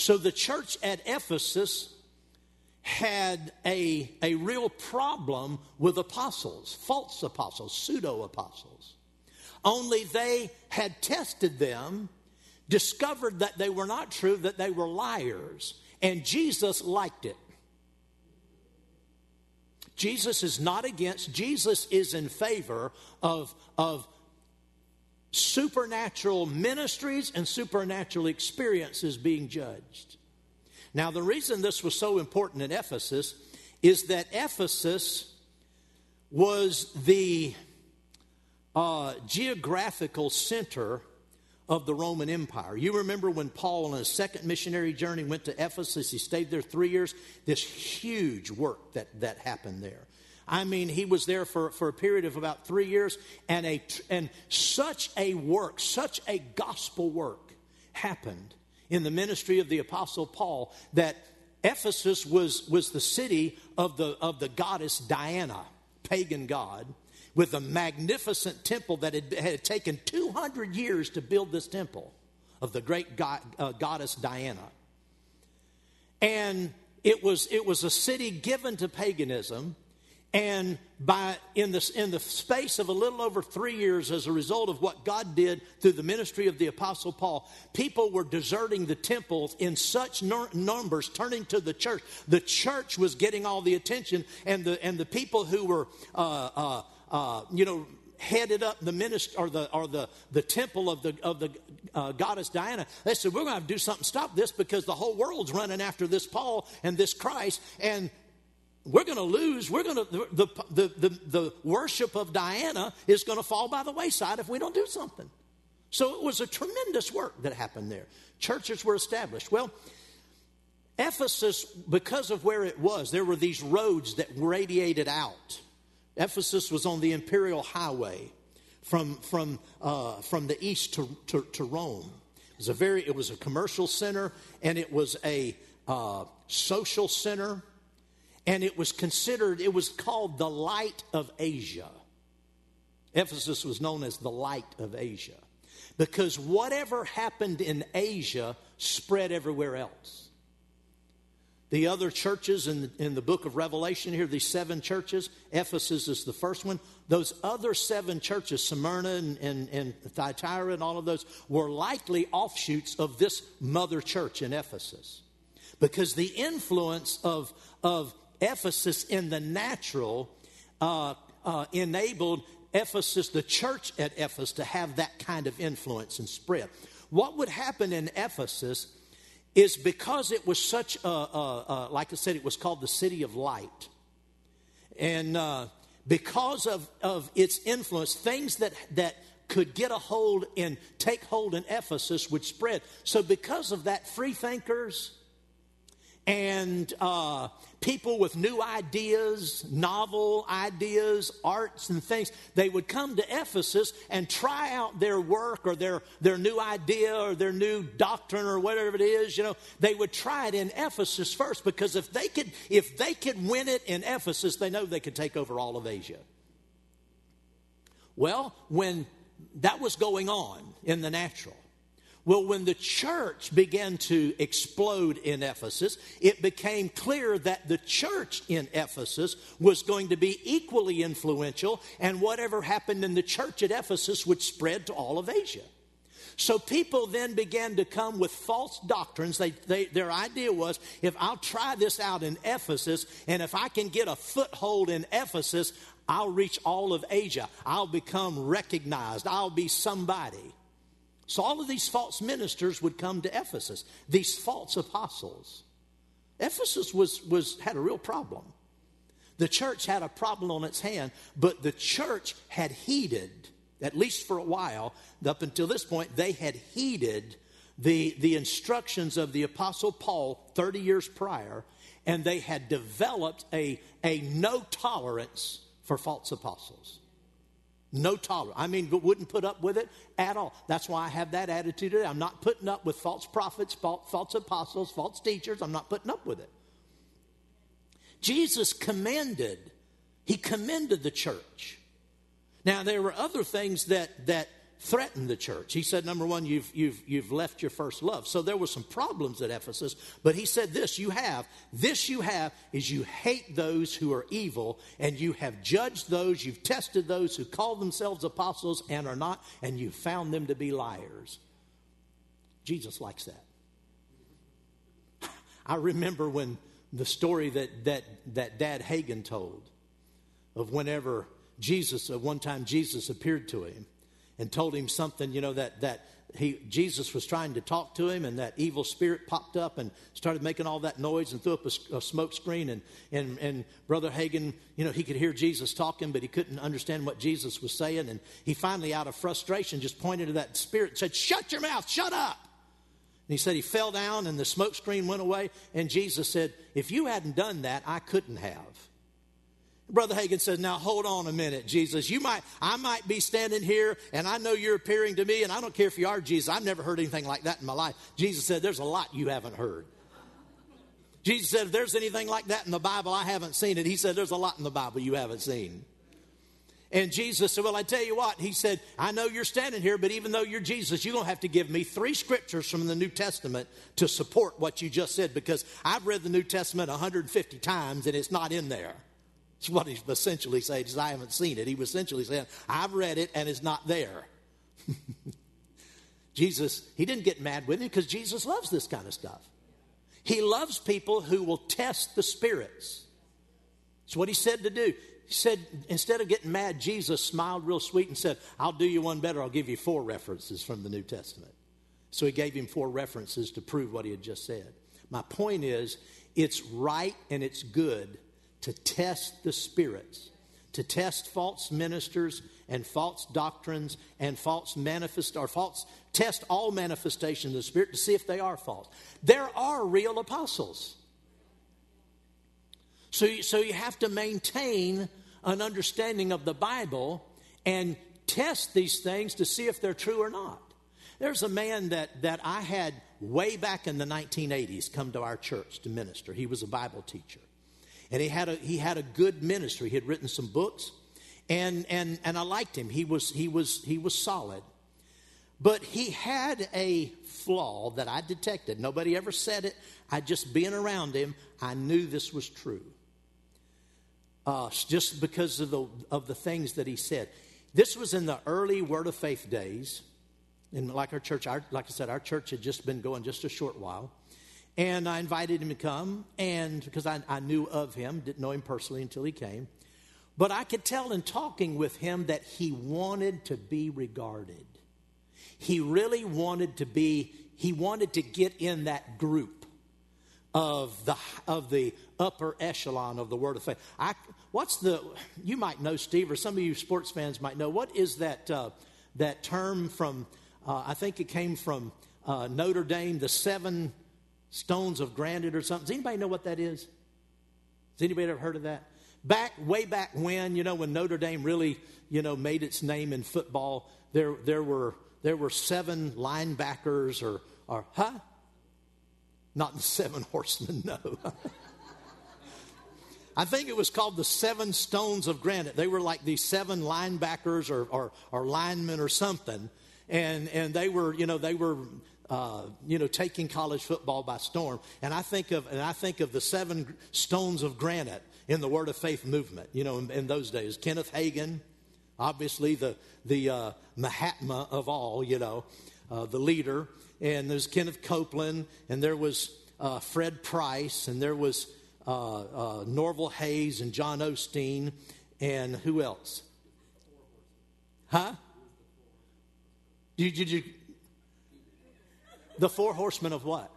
Speaker 2: So the church at Ephesus had a, a real problem with apostles, false apostles, pseudo apostles. Only they had tested them, discovered that they were not true, that they were liars, and Jesus liked it. Jesus is not against, Jesus is in favor of, of supernatural ministries and supernatural experiences being judged. Now, the reason this was so important in Ephesus is that Ephesus was the uh, geographical center of the Roman Empire. You remember when Paul, on his second missionary journey, went to Ephesus, he stayed there three years, this huge work that, that happened there. I mean, he was there for, for a period of about three years, and, a, and such a work, such a gospel work happened in the ministry of the Apostle Paul that Ephesus was, was the city of the, of the goddess Diana, pagan god, with a magnificent temple that had, had taken 200 years to build this temple of the great god, uh, goddess Diana. And it was, it was a city given to paganism And by in the, in the space of a little over three years, as a result of what God did through the ministry of the Apostle Paul, people were deserting the temples in such numbers, turning to the church. The church was getting all the attention, and the and the people who were, uh, uh, uh, you know, headed up the ministry or the or the, the temple of the of the uh, goddess Diana. They said we're going to to do something to stop this because the whole world's running after this Paul and this Christ, and we're going to lose. We're going to the, the, the, the worship of Diana is going to fall by the wayside if we don't do something. So it was a tremendous work that happened there. Churches were established. Well, Ephesus, because of where it was, there were these roads that radiated out. Ephesus was on the imperial highway from, from, uh, from the east to, to, to, Rome. It was a very, it was a commercial center and it was a uh, social center and it was considered, it was called the light of Asia. Ephesus was known as the light of Asia because whatever happened in Asia spread everywhere else. The other churches in the, in the book of Revelation here, these seven churches, Ephesus is the first one. Those other seven churches, Smyrna and, and, and Thyatira and all of those, were likely offshoots of this mother church in Ephesus. Because the influence of, of Ephesus in the natural uh, uh, enabled Ephesus, the church at Ephesus, to have that kind of influence and spread. What would happen in Ephesus is because it was such a, a, a like I said, it was called the city of light. And uh, because of, of its influence, things that, that could get a hold and take hold in Ephesus would spread. So, because of that, free thinkers, and uh, people with new ideas, novel ideas, arts, and things, they would come to Ephesus and try out their work or their, their new idea or their new doctrine or whatever it is. You know, they would try it in Ephesus first because if they could, if they could win it in Ephesus, they know they could take over all of Asia. Well, when that was going on in the natural, well, when the church began to explode in Ephesus, it became clear that the church in Ephesus was going to be equally influential, and whatever happened in the church at Ephesus would spread to all of Asia. So people then began to come with false doctrines. They, they, their idea was if I'll try this out in Ephesus, and if I can get a foothold in Ephesus, I'll reach all of Asia. I'll become recognized. I'll be somebody. So all of these false ministers would come to Ephesus, these false apostles. Ephesus was, was, had a real problem. The church had a problem on its hand, but the church had heeded, at least for a while, up until this point, they had heeded the, the instructions of the Apostle Paul 30 years prior, and they had developed a, a no tolerance for false apostles. No tolerance. I mean, wouldn't put up with it at all. That's why I have that attitude today. I'm not putting up with false prophets, false apostles, false teachers. I'm not putting up with it. Jesus commanded, he commended the church. Now, there were other things that, that threatened the church. He said, number one, you've, you've, you've left your first love. So there were some problems at Ephesus, but he said, this you have, this you have is you hate those who are evil, and you have judged those, you've tested those who call themselves apostles and are not, and you found them to be liars. Jesus likes that. *laughs* I remember when the story that, that, that Dad Hagin told of whenever Jesus, at one time Jesus appeared to him and told him something, you know, that, that he, Jesus was trying to talk to him, and that evil spirit popped up and started making all that noise and threw up a, a smoke screen. And, and, and Brother Hagin, you know, he could hear Jesus talking, but he couldn't understand what Jesus was saying. And he finally, out of frustration, just pointed to that spirit and said, Shut your mouth, shut up. And he said he fell down and the smoke screen went away. And Jesus said, If you hadn't done that, I couldn't have. Brother Hagin says, Now hold on a minute, Jesus. You might, I might be standing here and I know you're appearing to me, and I don't care if you are Jesus. I've never heard anything like that in my life. Jesus said, There's a lot you haven't heard. Jesus said, If there's anything like that in the Bible, I haven't seen it. He said, There's a lot in the Bible you haven't seen. And Jesus said, Well, I tell you what, he said, I know you're standing here, but even though you're Jesus, you're going to have to give me three scriptures from the New Testament to support what you just said because I've read the New Testament 150 times and it's not in there. What he's essentially saying, is I haven't seen it. He was essentially saying, I've read it and it's not there. *laughs* Jesus, he didn't get mad with it because Jesus loves this kind of stuff. He loves people who will test the spirits. It's what he said to do. He said, instead of getting mad, Jesus smiled real sweet and said, I'll do you one better. I'll give you four references from the New Testament. So he gave him four references to prove what he had just said. My point is, it's right and it's good to test the spirits, to test false ministers and false doctrines and false manifest or false test all manifestations of the spirit to see if they are false. There are real apostles. So, so you have to maintain an understanding of the Bible and test these things to see if they're true or not. There's a man that, that I had way back in the 1980s come to our church to minister. He was a Bible teacher. And he had a, he had a good ministry. He had written some books. And, and, and I liked him. He was, he, was, he was solid. But he had a flaw that I detected. Nobody ever said it. I just being around him, I knew this was true. Uh, just because of the, of the things that he said. This was in the early Word of Faith days. And like our church, our, like I said, our church had just been going just a short while. And I invited him to come, and because I, I knew of him, didn't know him personally until he came. But I could tell in talking with him that he wanted to be regarded. He really wanted to be, he wanted to get in that group of the, of the upper echelon of the word of faith. I, what's the, you might know, Steve, or some of you sports fans might know, what is that, uh, that term from, uh, I think it came from uh, Notre Dame, the seven stones of granite or something. Does anybody know what that is? Has anybody ever heard of that? Back, way back when, you know, when Notre Dame really, you know, made its name in football, there, there, were, there were seven linebackers or, or huh? Not seven horsemen, *laughs* no. I think it was called the seven stones of granite. They were like these seven linebackers or, or, or linemen or something. And, and they were, you know, they were uh, you know, taking college football by storm. And I think of, and I think of the seven stones of granite in the Word of Faith movement. You know, in, in those days, Kenneth Hagin, obviously the the uh, Mahatma of all. You know, uh, the leader. And there's Kenneth Copeland, and there was uh, Fred Price, and there was uh, Norval Hayes and John Osteen, and who else? Huh? Did, did you the four horsemen of what?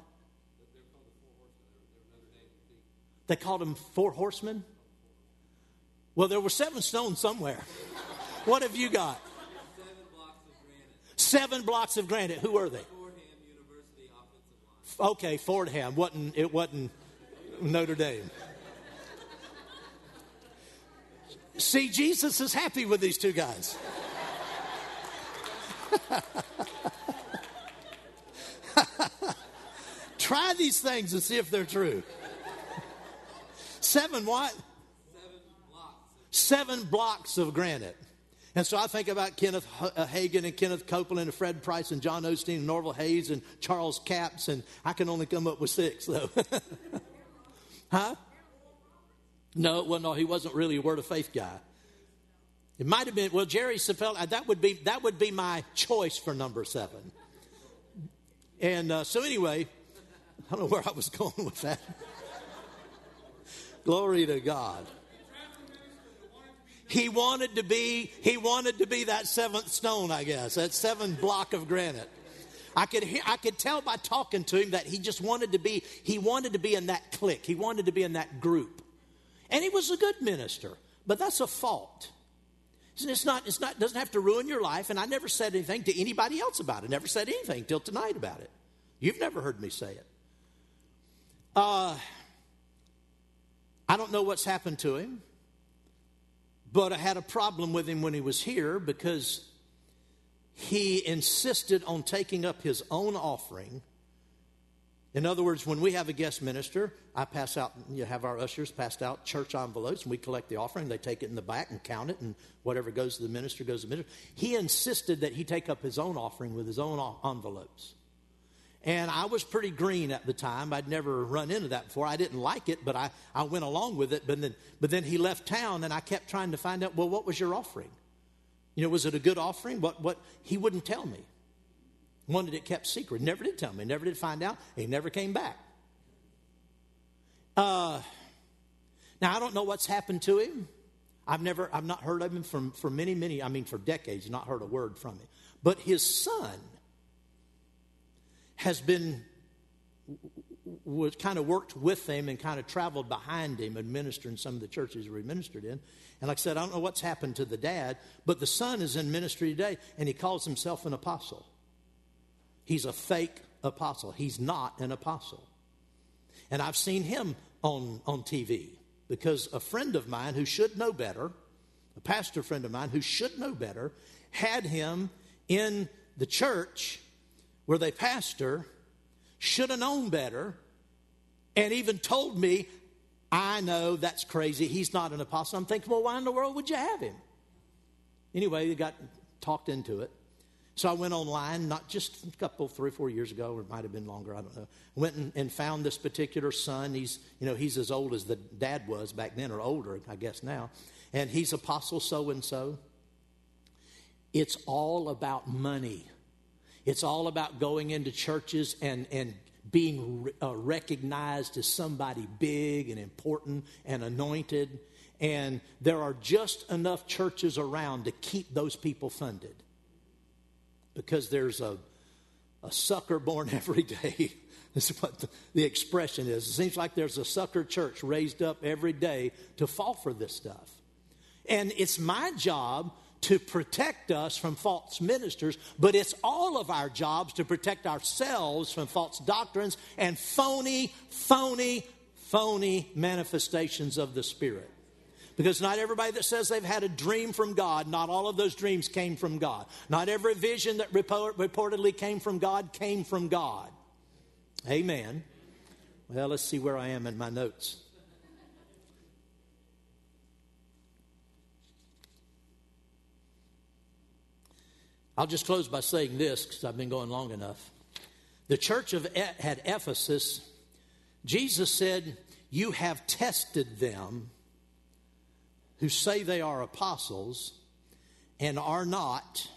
Speaker 2: They called them four horsemen? Well, there were seven stones somewhere. *laughs* what have you got? Seven blocks of granite. Who are they? Okay, Fordham. Wasn't, it wasn't Notre Dame. See, Jesus is happy with these two guys. *laughs* *laughs* Try these things and see if they're true. Seven what?
Speaker 3: Seven blocks.
Speaker 2: Seven blocks of granite. And so I think about Kenneth uh, Hagin and Kenneth Copeland and Fred Price and John Osteen and Norval Hayes and Charles Capps, and I can only come up with six, though. *laughs* huh? No, well, no, he wasn't really a Word of Faith guy. It might have been, well, Jerry Savelle, uh, that would be, that would be my choice for number seven. And uh, so, anyway, I don't know where I was going with that. Glory to God. He wanted to be, he wanted to be that seventh stone, I guess, that seventh block of granite. I could hear, I could tell by talking to him that he just wanted to be, he wanted to be in that clique. He wanted to be in that group. And he was a good minister, but that's a fault. It's not, it's not, doesn't have to ruin your life. And I never said anything to anybody else about it. Never said anything till tonight about it. You've never heard me say it. Uh, I don't know what's happened to him, but I had a problem with him when he was here because he insisted on taking up his own offering. In other words, when we have a guest minister, I pass out, you have our ushers pass out church envelopes, and we collect the offering. They take it in the back and count it, and whatever goes to the minister goes to the minister. He insisted that he take up his own offering with his own envelopes. And I was pretty green at the time. I'd never run into that before. I didn't like it, but I, I went along with it. But then, but then he left town, and I kept trying to find out, well, what was your offering? You know, was it a good offering? What, what? He wouldn't tell me. Wanted it kept secret. Never did tell me. Never did find out. He never came back. Uh, now, I don't know what's happened to him. I've never, I've not heard of him for, for many, many, I mean, for decades, not heard a word from him. But his son has been was kind of worked with him and kind of traveled behind him administering some of the churches he ministered in. And like I said, I don't know what's happened to the dad, but the son is in ministry today and he calls himself an apostle. He's a fake apostle. He's not an apostle. And I've seen him on, on TV because a friend of mine who should know better, a pastor friend of mine who should know better, had him in the church where they pastor, should have known better, and even told me, I know that's crazy. He's not an apostle. I'm thinking, well, why in the world would you have him? Anyway, they got talked into it. So I went online, not just a couple, three, four years ago, or it might have been longer, I don't know. Went and, and, found this particular son. He's, you know, he's as old as the dad was back then, or older, I guess now. And he's apostle so and so. It's all about money. It's all about going into churches and, and being uh, recognized as somebody big and important and anointed. And there are just enough churches around to keep those people funded because there's a, a sucker born *laughs* every day. this is what the, the expression is. It seems like there's a sucker church raised up every day to fall for this stuff. And it's my job to protect us from false ministers, but it's all of our jobs to protect ourselves from false doctrines and phony, phony, phony manifestations of the Spirit. Because not everybody that says they've had a dream from God, not all of those dreams came from God. Not every vision that report, reportedly came from God came from God. Amen. Well, let's see where I am in my notes. I'll just close by saying this because I've been going long enough. The church of had Ephesus, Jesus said, "You have tested them who say they are apostles and are not."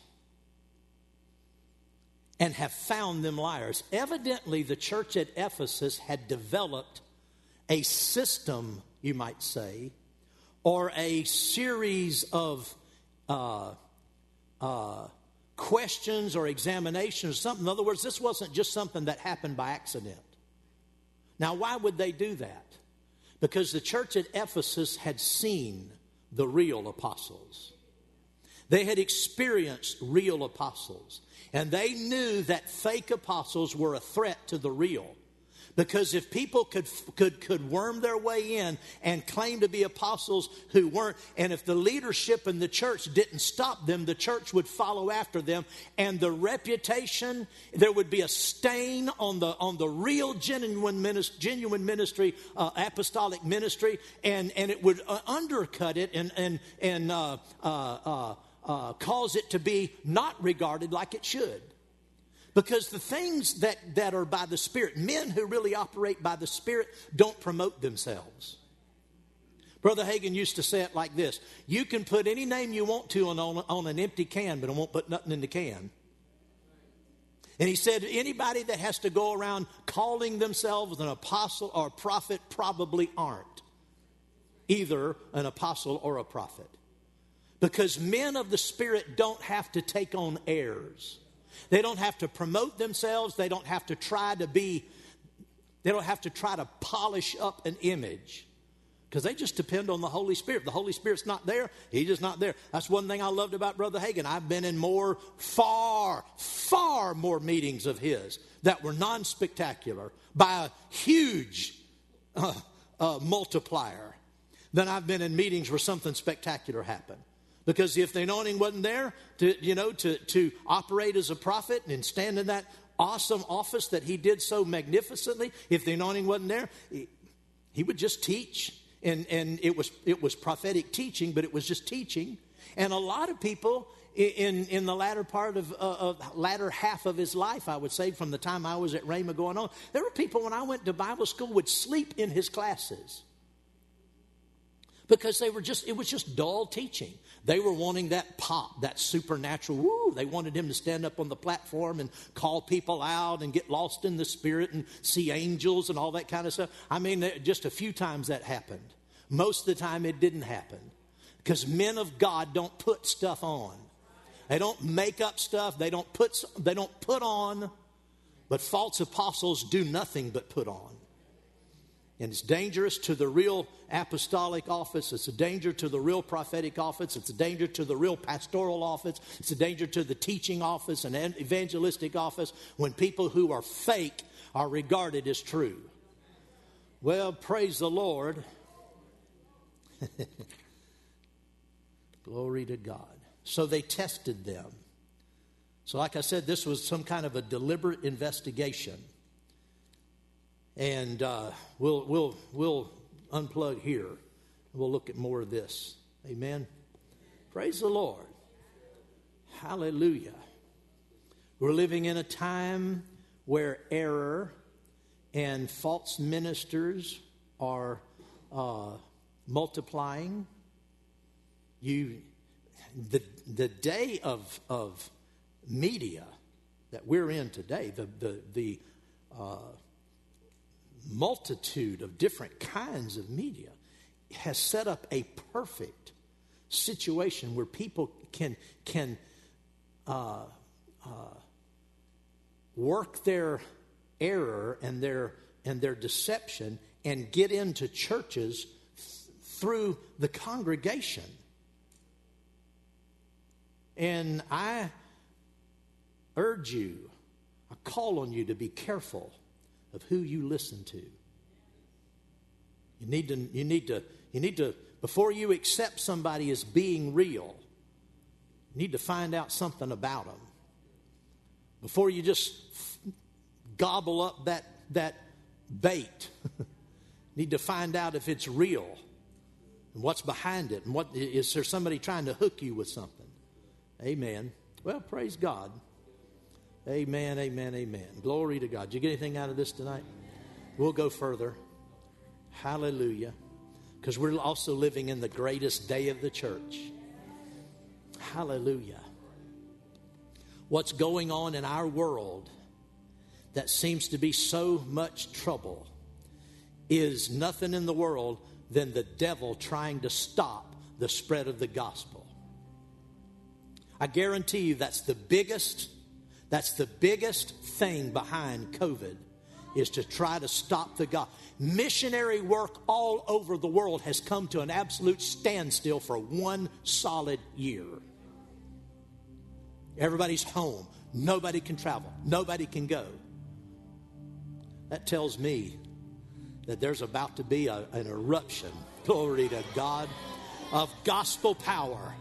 Speaker 2: and have found them liars. Evidently, the church at Ephesus had developed a system, you might say, or a series of uh, uh, questions or examinations or something. In other words, this wasn't just something that happened by accident. Now, why would they do that? Because the church at Ephesus had seen the real apostles. They had experienced real apostles. And they knew that fake apostles were a threat to the real. Because if people could, could, could worm their way in and claim to be apostles who weren't, and if the leadership in the church didn't stop them, the church would follow after them. And the reputation, there would be a stain on the, on the real genuine ministry, genuine ministry uh, apostolic ministry, and, and it would uh, undercut it and, and, and uh, uh, uh, uh cause it to be not regarded like it should. Because the things that, that are by the Spirit, men who really operate by the Spirit don't promote themselves. Brother Hagin used to say it like this You can put any name you want to on, on, on an empty can, but it won't put nothing in the can. And he said, anybody that has to go around calling themselves an apostle or a prophet probably aren't either an apostle or a prophet. Because men of the Spirit don't have to take on airs. They don't have to promote themselves. They don't have to try to be, they don't have to try to polish up an image because they just depend on the Holy Spirit. the Holy Spirit's not there, He's just not there. That's one thing I loved about Brother Hagin. I've been in more, far, far more meetings of his that were non spectacular by a huge uh, uh, multiplier than I've been in meetings where something spectacular happened. Because if the anointing wasn't there to, you know, to, to operate as a prophet and stand in that awesome office that he did so magnificently, if the anointing wasn't there, he, he would just teach. And, and it, was, it was prophetic teaching, but it was just teaching. And a lot of people in, in the latter part of, uh, of latter half of his life, I would say, from the time I was at Rhema going on, there were people when I went to Bible school would sleep in his classes because they were just it was just dull teaching. They were wanting that pop that supernatural woo they wanted him to stand up on the platform and call people out and get lost in the spirit and see angels and all that kind of stuff. I mean just a few times that happened. Most of the time it didn't happen because men of god don't put stuff on. They don't make up stuff. They don't put they don't put on. But false apostles do nothing but put on and it's dangerous to the real apostolic office. It's a danger to the real prophetic office. It's a danger to the real pastoral office. It's a danger to the teaching office and evangelistic office when people who are fake are regarded as true. Well, praise the Lord. *laughs* Glory to God. So they tested them. So, like I said, this was some kind of a deliberate investigation. And uh, we'll, we'll, we'll unplug here. We'll look at more of this. Amen. Praise the Lord. Hallelujah. We're living in a time where error and false ministers are uh, multiplying. You, the, the day of, of media that we're in today, the, the, the uh, multitude of different kinds of media has set up a perfect situation where people can can uh, uh, work their error and their and their deception and get into churches through the congregation. And I urge you, I call on you to be careful of who you listen to. You need to, you need to, you need to, before you accept somebody as being real, you need to find out something about them. Before you just gobble up that, that bait, *laughs* need to find out if it's real and what's behind it and what is there somebody trying to hook you with something. Amen. Well, praise God. Amen, amen, amen. Glory to God. Did you get anything out of this tonight? We'll go further. Hallelujah. Because we're also living in the greatest day of the church. Hallelujah. What's going on in our world that seems to be so much trouble is nothing in the world than the devil trying to stop the spread of the gospel. I guarantee you that's the biggest that's the biggest thing behind COVID is to try to stop the God. Missionary work all over the world has come to an absolute standstill for one solid year. Everybody's home. Nobody can travel. Nobody can go. That tells me that there's about to be a, an eruption, glory to God, of gospel power,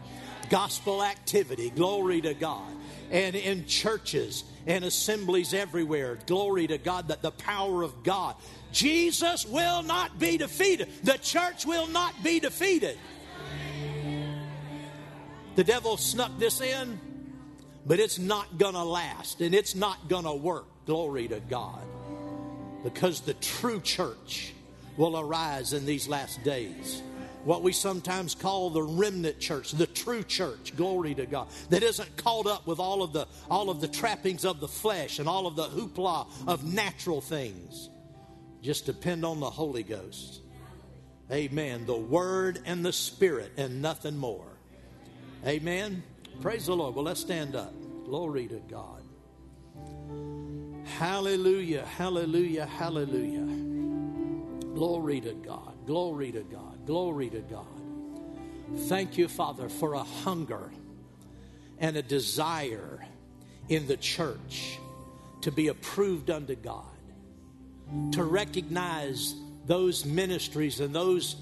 Speaker 2: gospel activity, glory to God and in churches and assemblies everywhere. Glory to God that the power of God. Jesus will not be defeated. The church will not be defeated. The devil snuck this in, but it's not going to last and it's not going to work. Glory to God. Because the true church will arise in these last days what we sometimes call the remnant church, the true church, glory to God, that isn't caught up with all of the all of the trappings of the flesh and all of the hoopla of natural things. Just depend on the Holy Ghost. Amen. The Word and the Spirit and nothing more. Amen. Praise the Lord. Well, let's stand up. Glory to God. Hallelujah, hallelujah, hallelujah. Glory to God. Glory to God. Glory to God. Thank you, Father, for a hunger and a desire in the church to be approved unto God, to recognize those ministries and those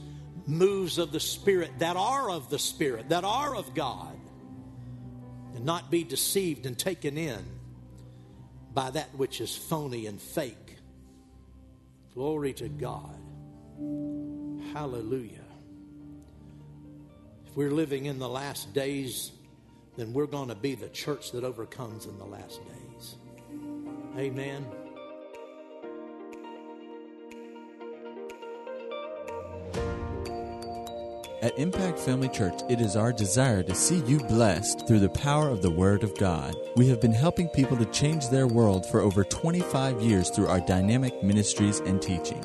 Speaker 2: moves of the Spirit that are of the Spirit, that are of God, and not be deceived and taken in by that which is phony and fake. Glory to God. Hallelujah. If we're living in the last days, then we're going to be the church that overcomes in the last days. Amen.
Speaker 1: At Impact Family Church, it is our desire to see you blessed through the power of the Word of God. We have been helping people to change their world for over 25 years through our dynamic ministries and teaching.